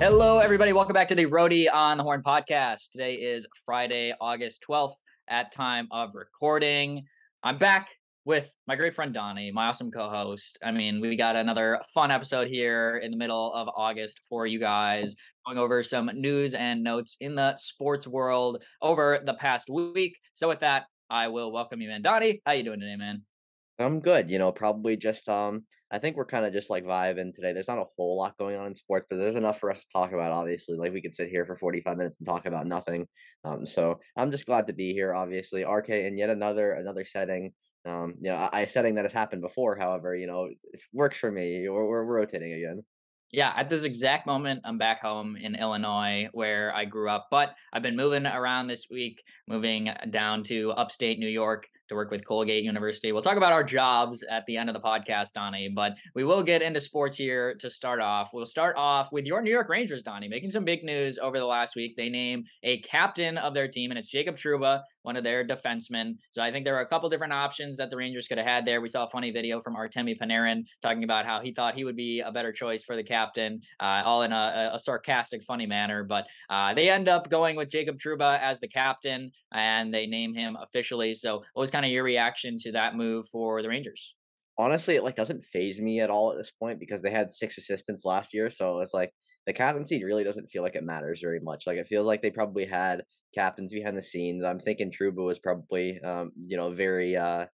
Hello, everybody. Welcome back to the Roadie on the Horn podcast. Today is Friday, August 12th at time of recording. I'm back with my great friend Donnie, my awesome co-host. I mean, we got another fun episode here in the middle of August for you guys, going over some news and notes in the sports world over the past week. So with that, I will welcome you in. Donnie, how you doing today, man? I'm good. You know, probably just um I think we're kind of just like vibing today. There's not a whole lot going on in sports, but there's enough for us to talk about, obviously. Like we could sit here for 45 minutes and talk about nothing. Um so I'm just glad to be here, obviously. RK in yet another another setting. Um, you know, a setting that has happened before, however, you know, it works for me. We're, we're rotating again. Yeah, at this exact moment, I'm back home in Illinois where I grew up, but I've been moving around this week, moving down to upstate New York to work with Colgate University. We'll talk about our jobs at the end of the podcast, Donnie, but we will get into sports here to start off. We'll start off with your New York Rangers, Donnie, making some big news over the last week. They name a captain of their team, and it's Jacob Trouba, one of their defensemen. So I think there are a couple different options that the Rangers could have had there. We saw a funny video from Artemi Panarin talking about how he thought he would be a better choice for the captain, uh, all in a, a, sarcastic, funny manner. But uh, they end up going with Jacob Trouba as the captain, and they name him officially. So what was kind of your reaction to that move for the Rangers? Honestly, it like doesn't phase me at all at this point because they had six assistants last year, so it's like the captain captaincy really doesn't feel like it matters very much. Like it feels like they probably had captains behind the scenes. I'm thinking Trouba was probably, um, you know, very uh,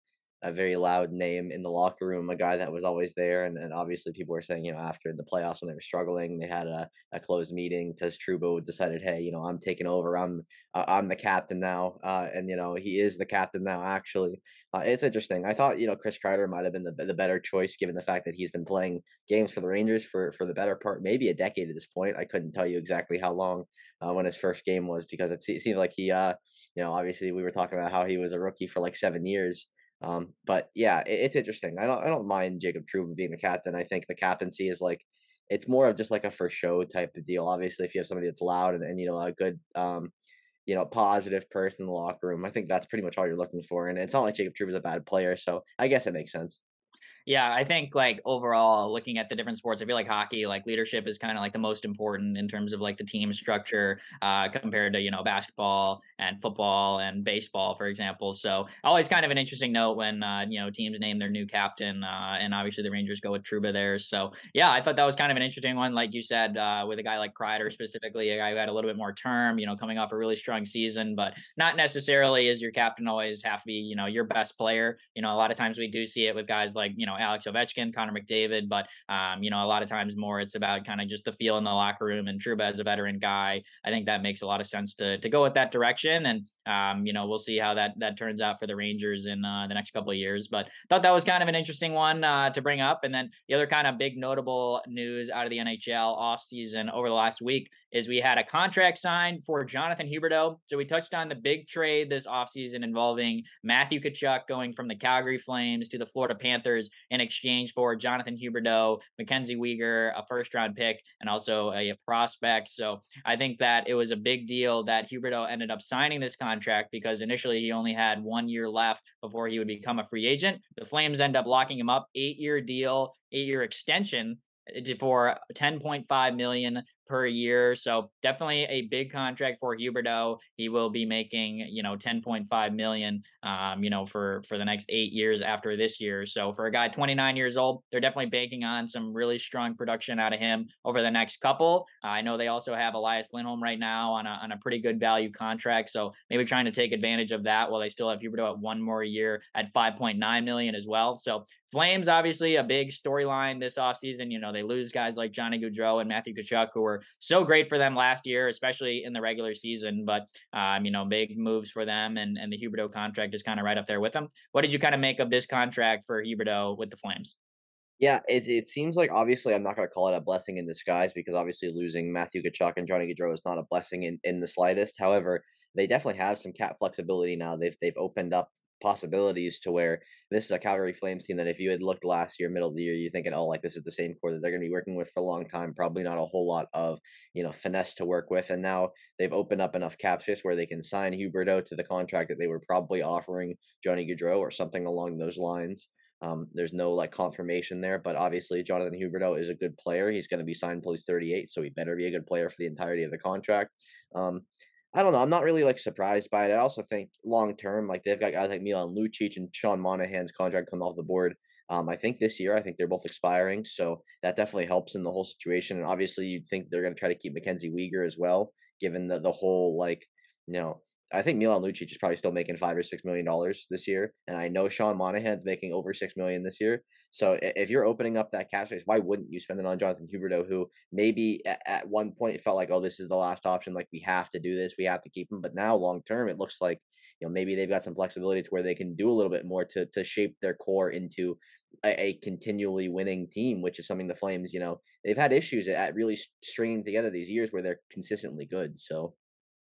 a very loud name in the locker room, a guy that was always there. And, and obviously, people were saying, you know, after the playoffs when they were struggling, they had a, a closed meeting because Trouba decided, hey, you know, I'm taking over. I'm uh, I'm the captain now, uh, and you know, he is the captain now. Actually, uh, it's interesting. I thought, you know, Chris Kreider might have been the the better choice given the fact that he's been playing games for the Rangers for for the better part, maybe a decade at this point. I couldn't tell you exactly how long uh, when his first game was because it, it seemed like he, uh, you know, obviously we were talking about how he was a rookie for like seven years. Um, but yeah, it, it's interesting. I don't I don't mind Jacob Trouba being the captain. I think the captaincy is like it's more of just like a for show type of deal. Obviously, if you have somebody that's loud and, and you know a good um, you know positive person in the locker room, I think that's pretty much all you're looking for. And it's not like Jacob Trouba is a bad player, so I guess it makes sense. Yeah, I think like overall, looking at the different sports, I feel like hockey, like leadership is kind of like the most important in terms of like the team structure uh, compared to you know basketball and football and baseball, for example. So always kind of an interesting note when uh, you know teams name their new captain, uh, and obviously the Rangers go with Trouba there. So yeah, I thought that was kind of an interesting one, like you said, uh, with a guy like Kreider specifically, a guy who had a little bit more term, you know, coming off a really strong season, but not necessarily is your captain always have to be you know your best player. You know, a lot of times we do see it with guys like you know know, Alex Ovechkin, Connor McDavid, but um, you know, a lot of times more it's about kind of just the feel in the locker room. And Trouba as a veteran guy, I think that makes a lot of sense to to go with that direction. And um, you know, we'll see how that that turns out for the Rangers in uh, the next couple of years. But thought that was kind of an interesting one uh, to bring up. And then the other kind of big notable news out of the NHL offseason over the last week is we had a contract signed for Jonathan Huberdeau. So we touched on the big trade this offseason involving Matthew Tkachuk going from the Calgary Flames to the Florida Panthers in exchange for Jonathan Huberdeau, MacKenzie Weegar, a first round pick, and also a, a prospect. So I think that it was a big deal that Huberdeau ended up signing this contract contract because initially he only had one year left before he would become a free agent. The Flames end up locking him up, eight year deal, eight year extension eh, for 10.5 million per year. So definitely a big contract for Huberdeau. He will be making, you know, 10.5 million, um, you know, for, for the next eight years after this year. So for a guy 29 years old, they're definitely banking on some really strong production out of him over the next couple. Uh, I know they also have Elias Lindholm right now on a, on a pretty good value contract. So maybe trying to take advantage of that while they still have Huberdeau at one more year at 5.9 million as well. So Flames, obviously a big storyline this offseason. You know, they lose guys like Johnny Gaudreau and Matthew Tkachuk, who were were so great for them last year, especially in the regular season. But um, you know, big moves for them, and and the Huberdeau contract is kind of right up there with them. What did you kind of make of this contract for Huberdeau with the Flames? Yeah, it it seems like obviously I'm not going to call it a blessing in disguise because obviously losing Matthew Tkachuk and Johnny Gaudreau is not a blessing in, in the slightest. However, they definitely have some cap flexibility now. They've they've opened up possibilities to where this is a Calgary Flames team that if you had looked last year, middle of the year, you're thinking, oh, like this is the same core that they're going to be working with for a long time. Probably not a whole lot of, you know, finesse to work with. And now they've opened up enough cap space where they can sign Huberdeau to the contract that they were probably offering Johnny Gaudreau or something along those lines. Um, there's no like confirmation there, but obviously Jonathan Huberdeau is a good player. He's going to be signed until he's 38, so he better be a good player for the entirety of the contract. Um, I don't know. I'm not really like surprised by it. I also think long term, like they've got guys like Milan Lucic and Sean Monahan's contract come off the board. Um, I think this year, I think they're both expiring, so that definitely helps in the whole situation. And obviously, you'd think they're going to try to keep Mackenzie Weegar as well, given the the whole like you know I think Milan Lucic is probably still making five or six million dollars this year, and I know Sean Monahan's making over six million this year. So if you're opening up that cash space, why wouldn't you spend it on Jonathan Huberdeau, who maybe at, at one point felt like, oh, this is the last option, like we have to do this, we have to keep him, but now long term, it looks like you know maybe they've got some flexibility to where they can do a little bit more to to shape their core into a, a, continually winning team, which is something the Flames, you know, they've had issues at really stringing together these years where they're consistently good. So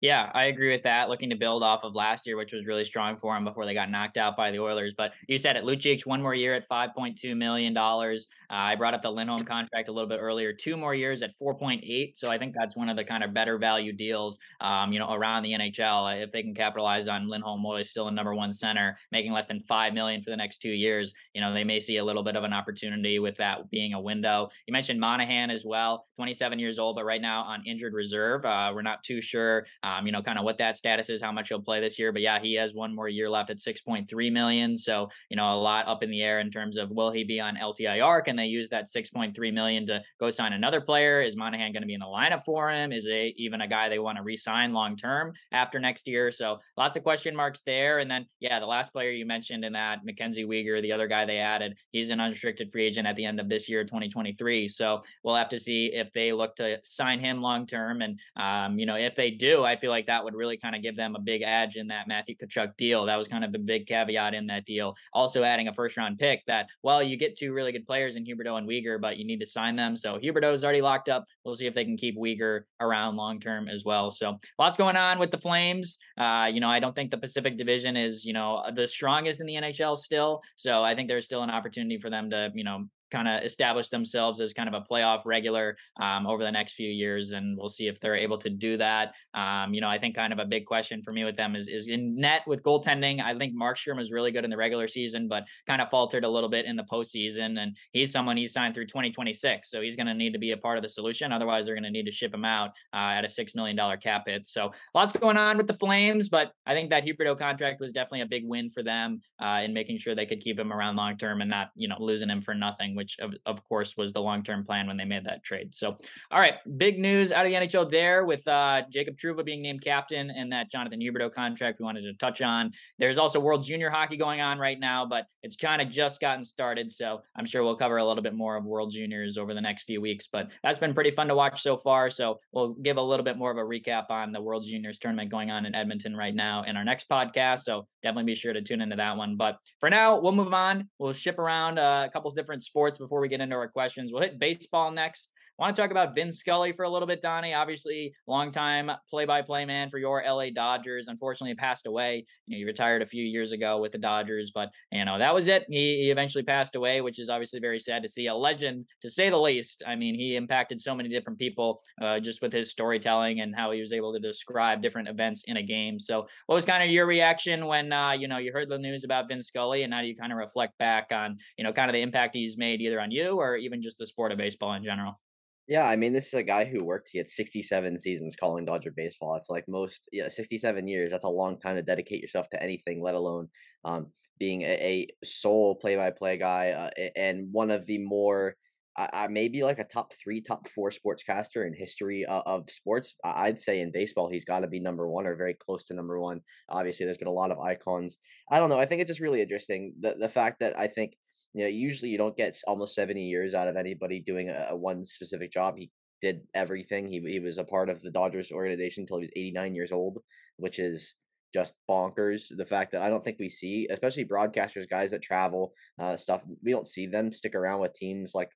yeah, I agree with that. Looking to build off of last year, which was really strong for him before they got knocked out by the Oilers. But you said it, Lucic, one more year at five point two million dollars. Uh, I brought up the Lindholm contract a little bit earlier, two more years at four point eight. So I think that's one of the kind of better value deals, um, you know, around the NHL. If they can capitalize on Lindholm, who is still a number one center, making less than five million for the next two years, you know, they may see a little bit of an opportunity with that being a window. You mentioned Monahan as well, twenty seven years old, but right now on injured reserve. Uh, we're not too sure, um, you know, kind of what that status is, how much he'll play this year. But yeah, he has one more year left at 6.3 million. So, you know, a lot up in the air in terms of will he be on LTIR? Can they use that 6.3 million to go sign another player? Is Monahan going to be in the lineup for him? Is it even a guy they want to re-sign long term after next year? So lots of question marks there. And then yeah, the last player you mentioned in that, Mackenzie Weegar, the other guy they added, he's an unrestricted free agent at the end of this year, 2023. So we'll have to see if they look to sign him long term. And um, you know, if they do, I feel like that would really kind of give them a big edge in that Matthew Tkachuk deal. That was kind of a big caveat in that deal. Also adding a first round pick that, well, you get two really good players in Huberdeau and Weegar, but you need to sign them. So Huberdeau is already locked up. We'll see if they can keep Weegar around long term as well. So lots going on with the Flames. Uh, you know, I don't think the Pacific Division is, you know, the strongest in the NHL still. So I think there's still an opportunity for them to, you know, kind of establish themselves as kind of a playoff regular um, over the next few years, and we'll see if they're able to do that. Um, you know, I think kind of a big question for me with them is is in net with goaltending. I think Markstrom was really good in the regular season, but kind of faltered a little bit in the postseason. And he's someone he's signed through 2026, so he's going to need to be a part of the solution. Otherwise, they're going to need to ship him out uh, at a six million dollar cap hit. So lots going on with the Flames, but I think that Huberdeau contract was definitely a big win for them uh, in making sure they could keep him around long term and not you know losing him for nothing which of, of course was the long-term plan when they made that trade. So, all right, big news out of the NHL there with uh, Jacob Trouba being named captain and that Jonathan Huberdeau contract we wanted to touch on. There's also World Junior Hockey going on right now, but it's kind of just gotten started. So I'm sure we'll cover a little bit more of World Juniors over the next few weeks. But that's been pretty fun to watch so far. So we'll give a little bit more of a recap on the World Juniors tournament going on in Edmonton right now in our next podcast. So definitely be sure to tune into that one. But for now, we'll move on. We'll ship around uh, a couple different sports before we get into our questions. We'll hit baseball next. Want to talk about Vin Scully for a little bit, Donnie? Obviously, longtime play-by-play man for your LA Dodgers. Unfortunately, passed away. You know, he retired a few years ago with the Dodgers, but you know that was it. He, he eventually passed away, which is obviously very sad to see. A legend, to say the least. I mean, he impacted so many different people uh, just with his storytelling and how he was able to describe different events in a game. So, what was kind of your reaction when uh, you know you heard the news about Vin Scully, and how do you kind of reflect back on you know kind of the impact he's made either on you or even just the sport of baseball in general? Yeah, I mean, this is a guy who worked. He had 67 seasons calling Dodger baseball. It's like most, yeah, 67 years. That's a long time to dedicate yourself to anything, let alone um, being a, a sole play-by-play guy uh, and one of the more, uh, maybe like a top three, top four sportscaster in history uh, of sports. I'd say in baseball, he's got to be number one or very close to number one. Obviously, there's been a lot of icons. I don't know. I think it's just really interesting the the fact that I think you know, usually you don't get almost 70 years out of anybody doing a, a one specific job. He did everything. He he was a part of the Dodgers organization until he was 89 years old, which is just bonkers. The fact that I don't think we see, especially broadcasters, guys that travel, uh, stuff, we don't see them stick around with teams like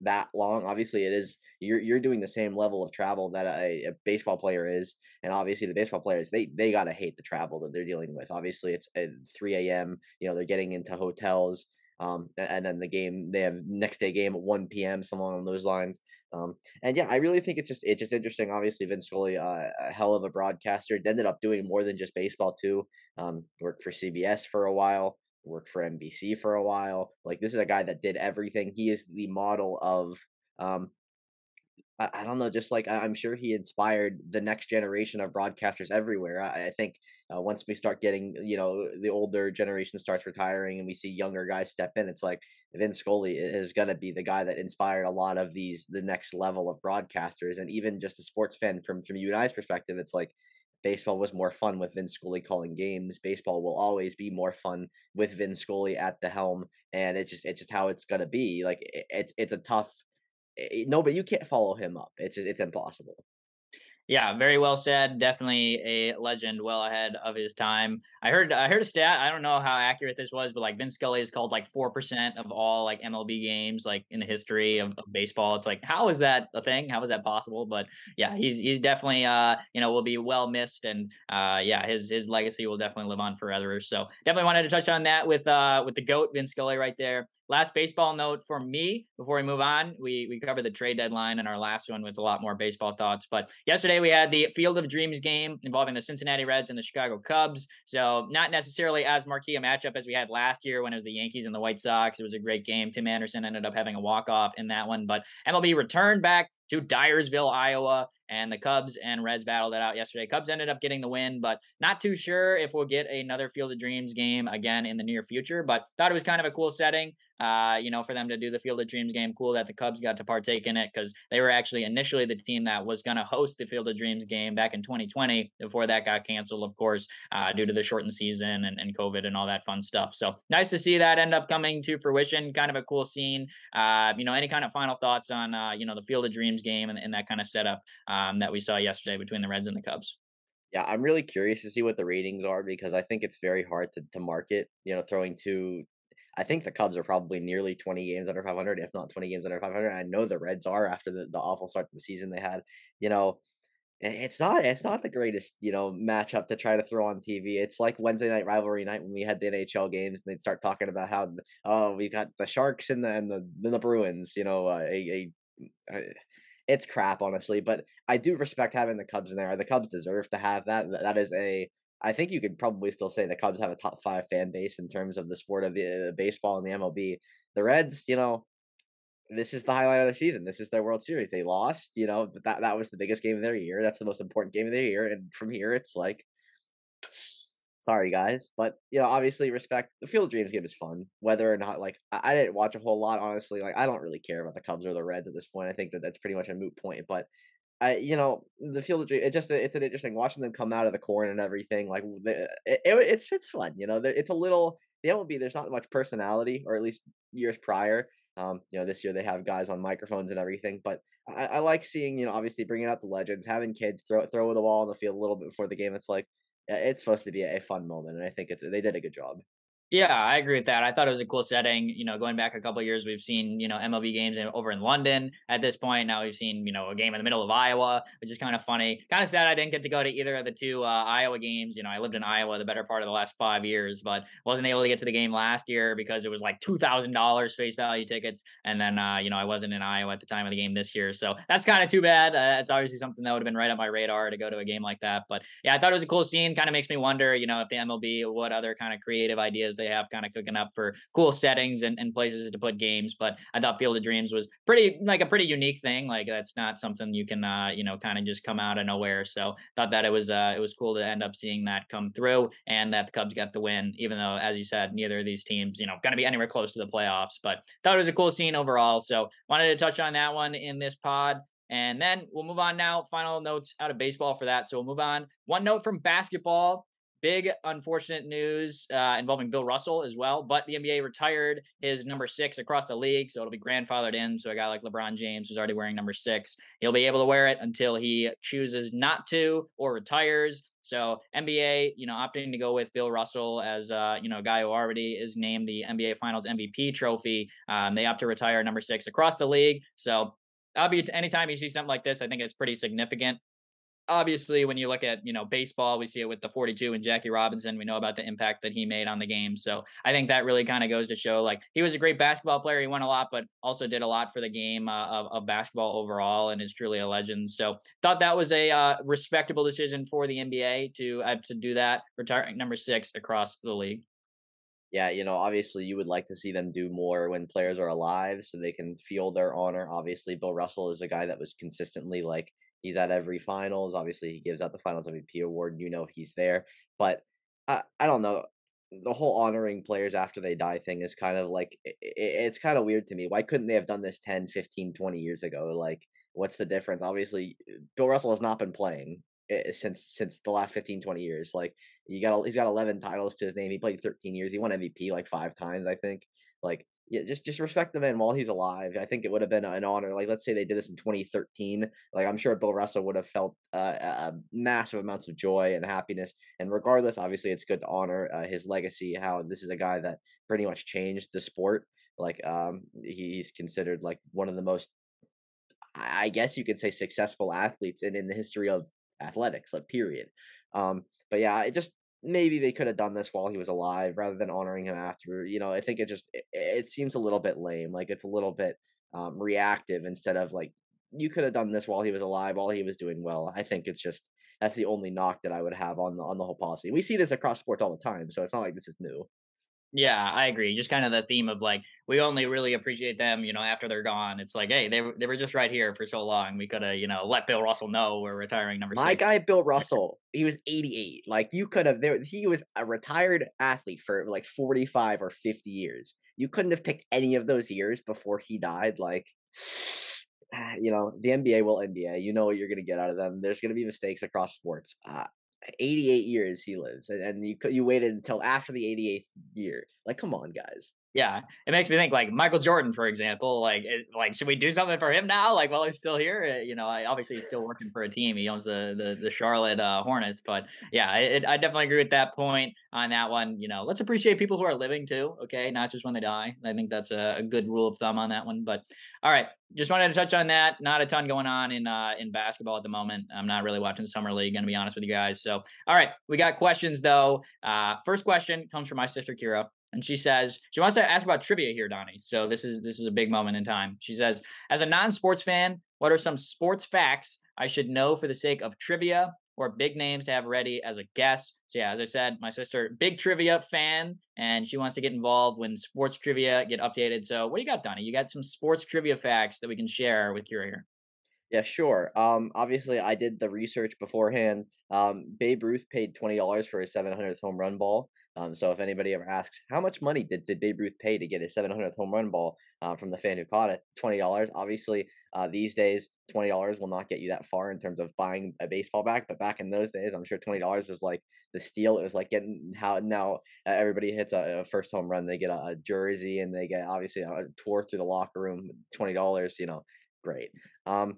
that long. Obviously, it is you're you're doing the same level of travel that a, a baseball player is, and obviously the baseball players they they gotta hate the travel that they're dealing with. Obviously, it's at three a.m. You know they're getting into hotels. Um, and then the game they have next day game at 1 p.m. something along those lines. Um, and yeah, I really think it's just it's just interesting. Obviously, Vince Scully, uh, a hell of a broadcaster, ended up doing more than just baseball too. Um, worked for CBS for a while, worked for NBC for a while. Like this is a guy that did everything. He is the model of um, I, don't know, just like I, am sure he inspired the next generation of broadcasters everywhere. I, think uh, once we start getting, you know, the older generation starts retiring and we see younger guys step in, it's like Vin Scully is going to be the guy that inspired a lot of these the next level of broadcasters, and even just a sports fan from from you and I's perspective, it's like baseball was more fun with Vin Scully calling games. Baseball will always be more fun with Vin Scully at the helm, and it's just it's just how it's gonna be. Like it's it's a tough no, but you can't follow him up. It's it's impossible. Yeah, very well said. Definitely a legend, well ahead of his time. I heard I heard a stat. I don't know how accurate this was, but like Vince Scully is called like four percent of all like MLB games like in the history of, of, baseball. It's like how is that a thing? How is that possible? But yeah, he's he's definitely uh you know will be well missed, and uh yeah his his legacy will definitely live on forever. So definitely wanted to touch on that with uh with the goat Vince Scully right there. Last baseball note for me before we move on. We we covered the trade deadline in our last one with a lot more baseball thoughts. But yesterday we had the Field of Dreams game involving the Cincinnati Reds and the Chicago Cubs. So not necessarily as marquee a matchup as we had last year when it was the Yankees and the White Sox. It was a great game. Tim Anderson ended up having a walk off in that one, but MLB returned back to Dyersville, Iowa, and the Cubs and Reds battled it out yesterday. Cubs ended up getting the win, but not too sure if we'll get another Field of Dreams game again in the near future. But thought it was kind of a cool setting, uh, you know, for them to do the Field of Dreams game. Cool that the Cubs got to partake in it because they were actually initially the team that was going to host the Field of Dreams game back in 2020 before that got canceled, of course, uh, due to the shortened season and, and COVID and all that fun stuff. So nice to see that end up coming to fruition. Kind of a cool scene. Uh, you know, any kind of final thoughts on, uh, you know, the Field of Dreams game and, and that kind of setup um, that we saw yesterday between the Reds and the Cubs. Yeah, I'm really curious to see what the ratings are because I think it's very hard to, to market, you know, throwing two I think the Cubs are probably nearly 20 games under 500, if not 20 games under 500. I know the Reds are after the, the awful start to the season they had. You know, it's not it's not the greatest you know matchup to try to throw on TV. It's like Wednesday night rivalry night when we had the NHL games and they'd start talking about how oh we got the Sharks and the and the, and the Bruins. You know, uh, a, a, a it's crap, honestly. But I do respect having the Cubs in there. The Cubs deserve to have that. That is a. I think you could probably still say the Cubs have a top five fan base in terms of the sport of the, the baseball and the MLB. The Reds, you know, this is the highlight of the season. This is their World Series. They lost, you know, that that was the biggest game of their year. That's the most important game of their year. And from here, it's like sorry guys but you know obviously respect the field of dreams game is fun whether or not like I, I, didn't watch a whole lot honestly like i don't really care about the cubs or the reds at this point i think that that's pretty much a moot point but i you know the field of dreams it just it's an interesting watching them come out of the corn and everything like it, it, it's it's fun you know it's a little the MLB there's not much personality or at least years prior um you know this year they have guys on microphones and everything but I, I like seeing you know obviously bringing out the legends having kids throw throw the ball on the field a little bit before the game it's like it's supposed to be a fun moment, and I think it's they did a good job. Yeah, I agree with that. I thought it was a cool setting. You know, going back a couple years, we've seen you know MLB games in, over in London at this point. Now we've seen you know a game in the middle of Iowa, which is kind of funny. Kind of sad I didn't get to go to either of the two uh, Iowa games. You know, I lived in Iowa the better part of the last five years, but wasn't able to get to the game last year because it was like two thousand dollars face value tickets, and then uh, you know I wasn't in Iowa at the time of the game this year, so that's kind of too bad. Uh, it's obviously something that would have been right on my radar to go to a game like that. But yeah, I thought it was a cool scene. Kind of makes me wonder, you know, if the MLB, what other kind of creative ideas they have kind of cooking up for cool settings and, and places to put games. But I thought Field of Dreams was pretty like a pretty unique thing. Like that's not something you can uh, you know kind of just come out of nowhere. So thought that it was uh, it was cool to end up seeing that come through and that the Cubs got the win, even though as you said, neither of these teams you know going to be anywhere close to the playoffs. But thought it was a cool scene overall. So wanted to touch on that one in this pod. And then we'll move on now. Final notes out of baseball for that. So we'll move on. One note from basketball big unfortunate news uh, involving Bill Russell as well. But the NBA retired his number six across the league, so it'll be grandfathered in. So a guy like LeBron James, who's already wearing number six, he'll be able to wear it until he chooses not to or retires. So NBA, you know, opting to go with Bill Russell as uh, you know, a guy who already is named the NBA Finals MVP trophy. Um, they opt to retire number six across the league. So I'll be anytime you see something like this, I think it's pretty significant obviously when you look at you know baseball we see it with the 42 and jackie robinson. We know about the impact that he made on the game. So i think that really kind of goes to show like he was a great basketball player. He won a lot but also did a lot for the game uh, of, of, basketball overall and is truly a legend. So thought that was a uh, respectable decision for the nba to uh, to do that retiring number six across the league. Yeah, you know, obviously you would like to see them do more when players are alive so they can feel their honor. Obviously, Bill Russell is a guy that was consistently like He's at every finals. Obviously, he gives out the Finals MVP award. You know he's there, but I I don't know. The whole honoring players after they die thing is kind of like it, it's kind of weird to me. Why couldn't they have done this 10, 15, 20 years ago? Like, what's the difference? Obviously, Bill Russell has not been playing eh, since since the last 15 20 years like you got he's got 11 titles to his name he played 13 years he won mvp like five times i think like yeah, just just respect the man while he's alive. I think it would have been an honor. Like, let's say they did this in 2013. Like, I'm sure Bill Russell would have felt uh, uh, massive amounts of joy and happiness. And regardless, obviously, it's good to honor uh, his legacy. How this is a guy that pretty much changed the sport. Like, um, he's considered like one of the most, I guess you could say, successful athletes in in the history of athletics. Like, period. Um, but yeah, it just maybe they could have done this while he was alive rather than honoring him after. You know, I think it just it, it seems a little bit lame. Like it's a little bit um, reactive instead of like you could have done this while he was alive, while he was doing well. I think it's just that's the only knock that I would have on the on the whole policy. We see this across sports all the time, so it's not like this is new. Yeah, I agree. Just kind of the theme of like we only really appreciate them, you know, after they're gone. It's like, hey, they were they were just right here for so long. We could have, you know, let Bill Russell know we're retiring number My six. guy Bill Russell, he was 88. Like you could have there he was a retired athlete for like 45 or 50 years. You couldn't have picked any of those years before he died like you know, the NBA will NBA. You know what you're going to get out of them. There's going to be mistakes across sports. Uh, 88 years he lives, and, you you waited until after the 88th year. Like, come on, guys. Yeah, it makes me think like Michael Jordan, for example. Like, is, like should we do something for him now? Like, while he's still here, uh, you know, I, obviously he's still working for a team. He owns the the, the Charlotte uh, Hornets, but yeah, it, I definitely agree with that point on that one. You know, let's appreciate people who are living too. Okay, not just when they die. I think that's a, a good rule of thumb on that one. But all right, just wanted to touch on that. Not a ton going on in uh, in basketball at the moment. I'm not really watching the summer league. Going to be honest with you guys. So, all right, we got questions though. Uh, first question comes from my sister Kira and she says she wants to ask about trivia here, Donnie. So this is this is a big moment in time. She says, as a non-sports fan, what are some sports facts I should know for the sake of trivia or big names to have ready as a guest? So yeah, as I said, my sister, big trivia fan, and she wants to get involved when sports trivia get updated. So what do you got, Donnie? You got some sports trivia facts that we can share with Kira here. Yeah, sure. Um, obviously, I did the research beforehand. Um, Babe Ruth paid twenty dollars for his seven hundredth home run ball. Um, so if anybody ever asks, how much money did, did Babe Ruth pay to get his 700th home run ball uh, from the fan who caught it? $20. Obviously, uh, these days, $20 will not get you that far in terms of buying a baseball back. But back in those days, I'm sure $20 was like the steal. It was like getting how now uh, everybody hits a, a, first home run. They get a, a, jersey and they get obviously a tour through the locker room. $20, you know, great. Um,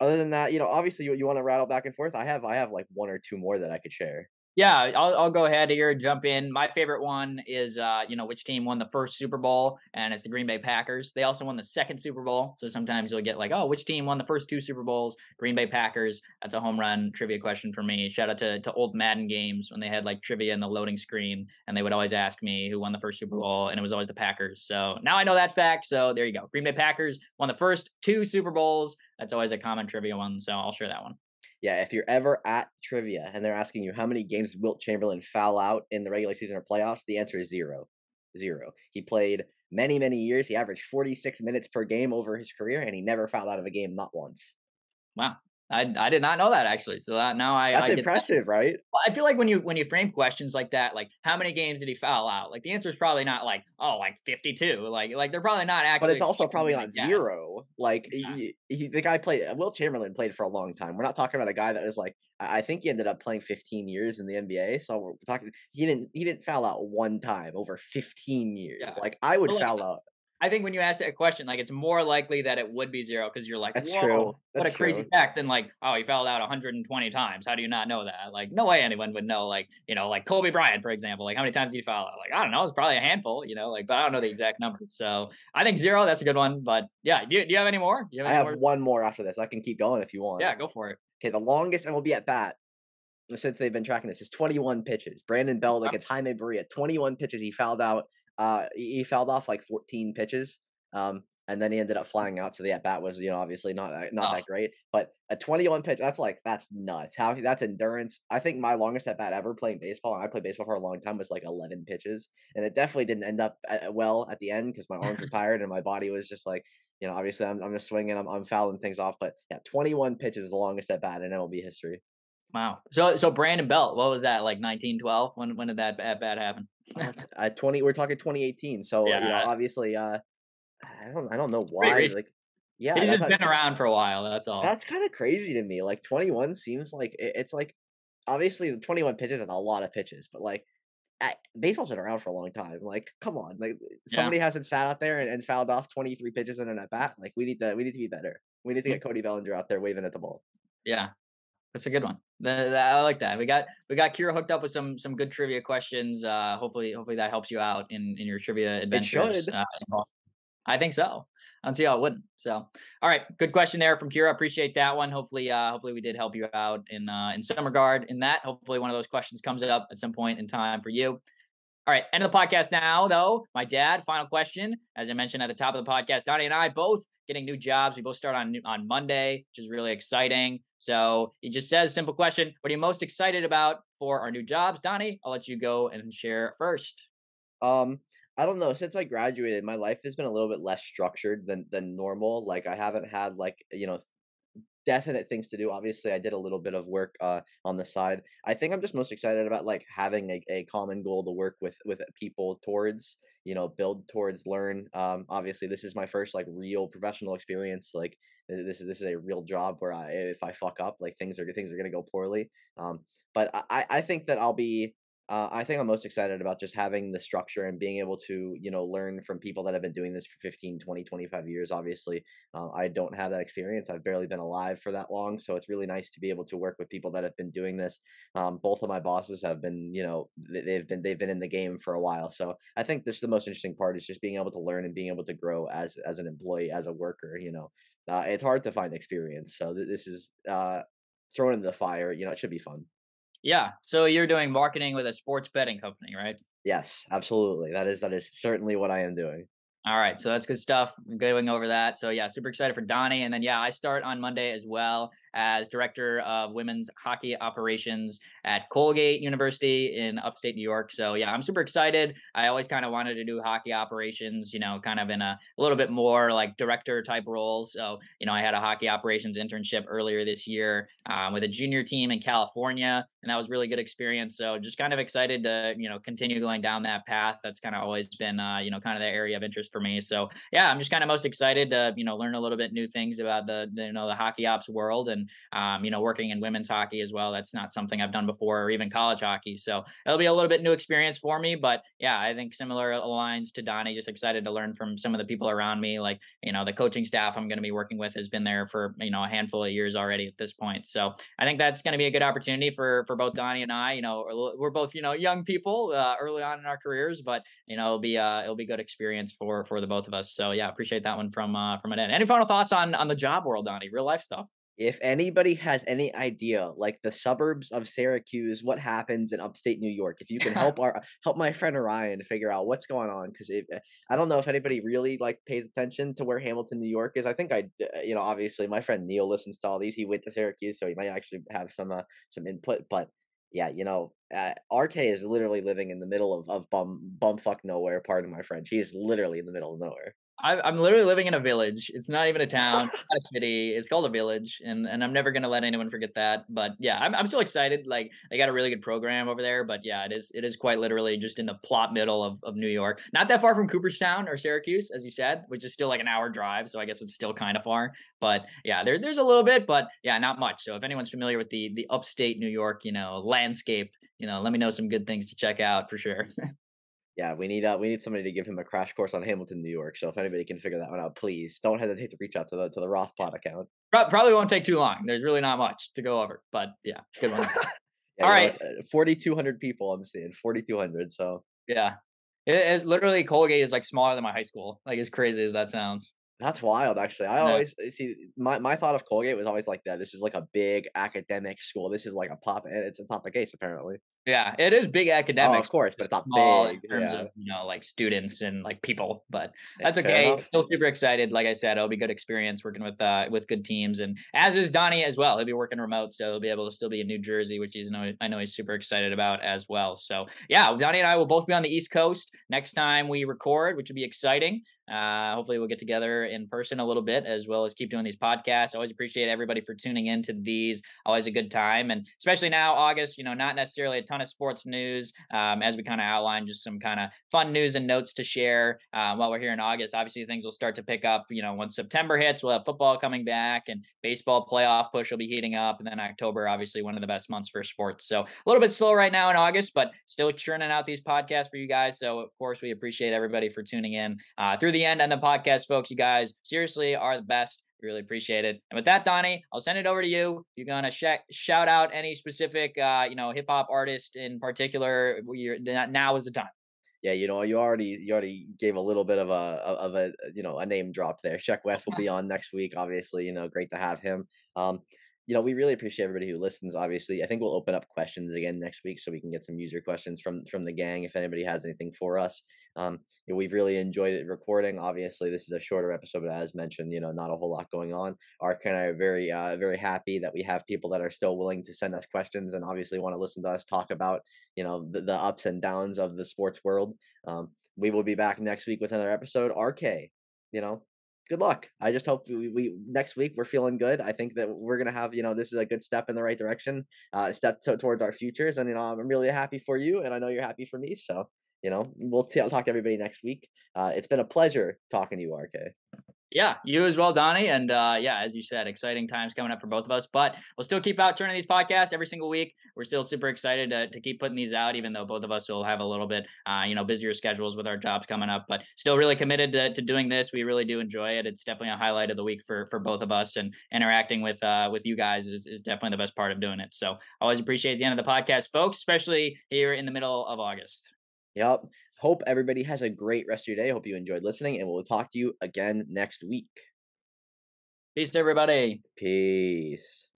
other than that, you know, obviously you, you want to rattle back and forth. I have I have like one or two more that I could share. Yeah, I'll, I'll go ahead here jump in. My favorite one is, uh, you know, which team won the first Super Bowl, and it's the Green Bay Packers. They also won the second Super Bowl, so sometimes you'll get like, oh, which team won the first two Super Bowls? Green Bay Packers. That's a home run trivia question for me. Shout out to to old Madden games when they had like trivia in the loading screen, and they would always ask me who won the first Super Bowl, and it was always the Packers. So now I know that fact. So there you go. Green Bay Packers won the first two Super Bowls. That's always a common trivia one, so I'll share that one yeah, if you're ever at trivia and they're asking you how many games Wilt Chamberlain foul out in the regular season or playoffs, the answer is zero. Zero. He played many, many years. He averaged 46 minutes per game over his career, and he never fouled out of a game, not once. Wow. I I did not know that actually. So that now I That's I get that. impressive, right? Well, I feel like when you when you frame questions like that, like how many games did he foul out? Like the answer is probably not like oh like fifty two. Like like they're probably not actually. But it's also probably like not that. zero. Like Yeah. he, he, the guy played. Uh, Wilt Chamberlain played for a long time. We're not talking about a guy that was like. I think he ended up playing 15 years in the NBA. So we're talking. He didn't. He didn't foul out one time over 15 years. Yeah. Like I would like, foul out. I think when you ask that question, like it's more likely that it would be zero because you're like, That's true. what That's a crazy true. fact. Than like, oh, he fouled out 120 times. How do you not know that? Like, no way anyone would know. Like, you know, like Kobe Bryant, for example. Like, how many times did he foul out? Like, I don't know. It's probably a handful. You know, like, but I don't know the exact number. So I think zero. That's a good one. But yeah, do you, do you have any more? Do you I any have more? one more after this. I can keep going if you want. Yeah, go for it. Okay, the longest and we'll be at bat since they've been tracking this is 21 pitches. Brandon Wow. against Jaime Barria, 21 pitches. He fouled out. Uh, he he fouled off like 14 pitches. Um, and then he ended up flying out. So the at bat was, you know, obviously not uh, not Oh. that great. But a 21 pitch, that's like that's nuts. How that's endurance. I think my longest at bat ever playing baseball, and I played baseball for a long time, was like 11 pitches, and it definitely didn't end up uh, well at the end because my arms were tired and my body was just like, you know, obviously I'm I'm just swinging, I'm I'm fouling things off. But yeah, 21 pitches the longest at bat in MLB history. Wow. So so Brandon Belt, what was that like 1912? When when did that bad, bad happen? Uh, 20 we're talking 2018 so you know Yeah. obviously uh i don't i don't know why like yeah He's just been around for a while. That's all. that's kind of crazy to me like 21 seems like it- it's like obviously the 21 pitches is a lot of pitches but like I, baseball's been around for a long time like come on like somebody hasn't sat out there and, and fouled off 23 pitches in an at bat like we need to we need to be better we need to Mm. get cody bellinger out there waving at the ball Yeah, that's a good one. I like that. We got we got Kira hooked up with some some good trivia questions. Uh, hopefully hopefully that helps you out in in your trivia adventures. Uh, I think so. I don't see how it wouldn't. So, all right, good question there from Kira. Appreciate that one. Hopefully, uh, hopefully we did help you out in uh, in some regard in that. Hopefully, one of those questions comes up at some point in time for you. All right, end of the podcast now, though. My dad, final question. As I mentioned at the top of the podcast, Donnie and I both getting new jobs. We both start on on Monday, which is really exciting. So he just says, simple question: What are you most excited about for our new jobs, Donnie? I'll let you go and share first. Um, I don't know. Since I graduated, my life has been a little bit less structured than than normal. Like I haven't had like you know definite things to do. Obviously, I did a little bit of work uh on the side. I think I'm just most excited about like having a, a common goal to work with with people towards, you know, build towards, learn. Um, obviously, this is my first like real professional experience. Like this is this is a real job where I if I fuck up, like things are things are gonna go poorly. Um, but I I I think that I'll be uh, I think I'm most excited about just having the structure and being able to, you know, learn from people that have been doing this for 15, 20, 25 years. Obviously, uh, I don't have that experience. I've barely been alive for that long. So it's really nice to be able to work with people that have been doing this. Um, both of my bosses have been, you know, they've been, they've been in the game for a while. So I think this is the most interesting part is just being able to learn and being able to grow as, as an employee, as a worker, you know, uh, it's hard to find experience. So th- this is, uh, thrown into the fire, you know, it should be fun. Yeah. So you're doing marketing with a sports betting company, right? Yes, absolutely. That is that is certainly what I am doing. All right, so that's good stuff. Going over that. So yeah, super excited for Donnie. And then yeah, I start on Monday as well as director of women's hockey operations at Colgate University in upstate New York. So yeah, I'm super excited. I always kind of wanted to do hockey operations, you know, kind of in a, a little bit more like director type role. So you know, I had a hockey operations internship earlier this year um, with a junior team in California, and that was really good experience. So just kind of excited to you know continue going down that path. That's kind of always been uh, you know kind of the area of interest for me. So yeah, I'm just kind of most excited to you know learn a little bit new things about the, the you know the hockey ops world and um, you know working in women's hockey as well. That's not something I've done before, or even college hockey. So it'll be a little bit new experience for me. But yeah, I think similar lines to Donnie. Just excited to learn from some of the people around me. Like you know the coaching staff I'm going to be working with has been there for you know a handful of years already at this point. So I think that's going to be a good opportunity for for both Donnie and I. You know we're- we're both you know young people uh, early on in our careers, but you know it'll be uh it'll be good experience for for the both of us. So yeah, appreciate that one from uh from an end. Any final thoughts on on the job world, Donnie? Real life stuff. If anybody has any idea, like the suburbs of Syracuse, what happens in upstate New York, if you can help our help my friend Ryan figure out what's going on, because I don't know if anybody really like pays attention to where Hamilton, New York is. I think i you know, obviously my friend Neil listens to all these. He went to Syracuse, so he might actually have some uh, some input. But yeah, you know, uh, RK is literally living in the middle of of bum bumfuck nowhere. Pardon my French. He is literally in the middle of nowhere. I, am literally living in a village. It's not even a town, not a city. It's called a village, and and I'm never gonna let anyone forget that. But yeah, I'm I'm still excited. Like they got a really good program over there. But yeah, it is it is quite literally just in the plot middle of, of New York. Not that far from Cooperstown or Syracuse, as you said, which is still like an hour drive. So I guess it's still kind of far. But yeah, there there's a little bit, but yeah, not much. So if anyone's familiar with the the upstate New York, you know, landscape, you know, let me know some good things to check out for sure. Yeah, we need uh, we need somebody to give him a crash course on Hamilton, New York. So if anybody can figure that one out, please don't hesitate to reach out to the to the Rothpod account. Probably won't take too long. There's really not much to go over, but yeah, good one. yeah, All right, uh, forty two hundred people. I'm seeing forty two hundred. So yeah, it, it's literally Colgate is like smaller than my high school. Like as crazy as that sounds. That's wild, actually. I yeah. always see my, my thought of Colgate was always like that. This is like a big academic school. This is like a pop, and it's it's not the case apparently. Yeah, it is big academic. Oh, of course, but it's not big in terms yeah. of you know like students and like people. But that's okay. Still super excited. Like I said, it'll be good experience working with uh with good teams, and as is Donnie as well. He'll be working remote, so he'll be able to still be in New Jersey, which he's know I know he's super excited about as well. So yeah, Donnie and I will both be on the East Coast next time we record, which will be exciting. Uh, hopefully, we'll get together in person a little bit as well as keep doing these podcasts. Always appreciate everybody for tuning into these. Always a good time. And especially now, August, you know, not necessarily a ton of sports news um, as we kind of outline just some kind of fun news and notes to share uh, while we're here in August. Obviously, things will start to pick up, you know, once September hits, we'll have football coming back and baseball playoff push will be heating up. And then October, obviously, one of the best months for sports. So a little bit slow right now in August, but still churning out these podcasts for you guys. So, of course, we appreciate everybody for tuning in uh, through the end and the podcast, folks. You guys seriously are the best. Really appreciate it. And with that, Donnie, I'll send it over to you. You're gonna sh- shout out any specific, uh, you know, hip hop artist in particular. You're, now is the time. Yeah, you know, you already you already gave a little bit of a of a you know a name drop there. Sheck Wes will be on next week. Obviously, you know, great to have him. Um, you know, we really appreciate everybody who listens. Obviously, I think we'll open up questions again next week so we can get some user questions from from the gang if anybody has anything for us. Um, you know, we've really enjoyed it recording. Obviously, this is a shorter episode, but as mentioned, you know, not a whole lot going on. Ark and I are very uh, very happy that we have people that are still willing to send us questions and obviously want to listen to us talk about you know the, the ups and downs of the sports world. Um, we will be back next week with another episode. RK, you know, good luck. I just hope we, we next week we're feeling good. I think that we're gonna have you know this is a good step in the right direction, uh, step to, towards our futures, and you know I'm really happy for you, and I know you're happy for me. So you know we'll t- I'll talk to everybody next week. Uh, it's been a pleasure talking to you, RK. Yeah, you as well, Donnie. And uh, yeah, as you said, exciting times coming up for both of us. But we'll still keep out turning these podcasts every single week. We're still super excited to, to keep putting these out, even though both of us will have a little bit, uh, you know, busier schedules with our jobs coming up. But still really committed to, to doing this. We really do enjoy it. It's definitely a highlight of the week for for both of us. And interacting with uh, with you guys is, is definitely the best part of doing it. So always appreciate the end of the podcast, folks, especially here in the middle of August. Yep. Hope everybody has a great rest of your day. Hope you enjoyed listening, and we'll talk to you again next week. Peace, everybody. Peace.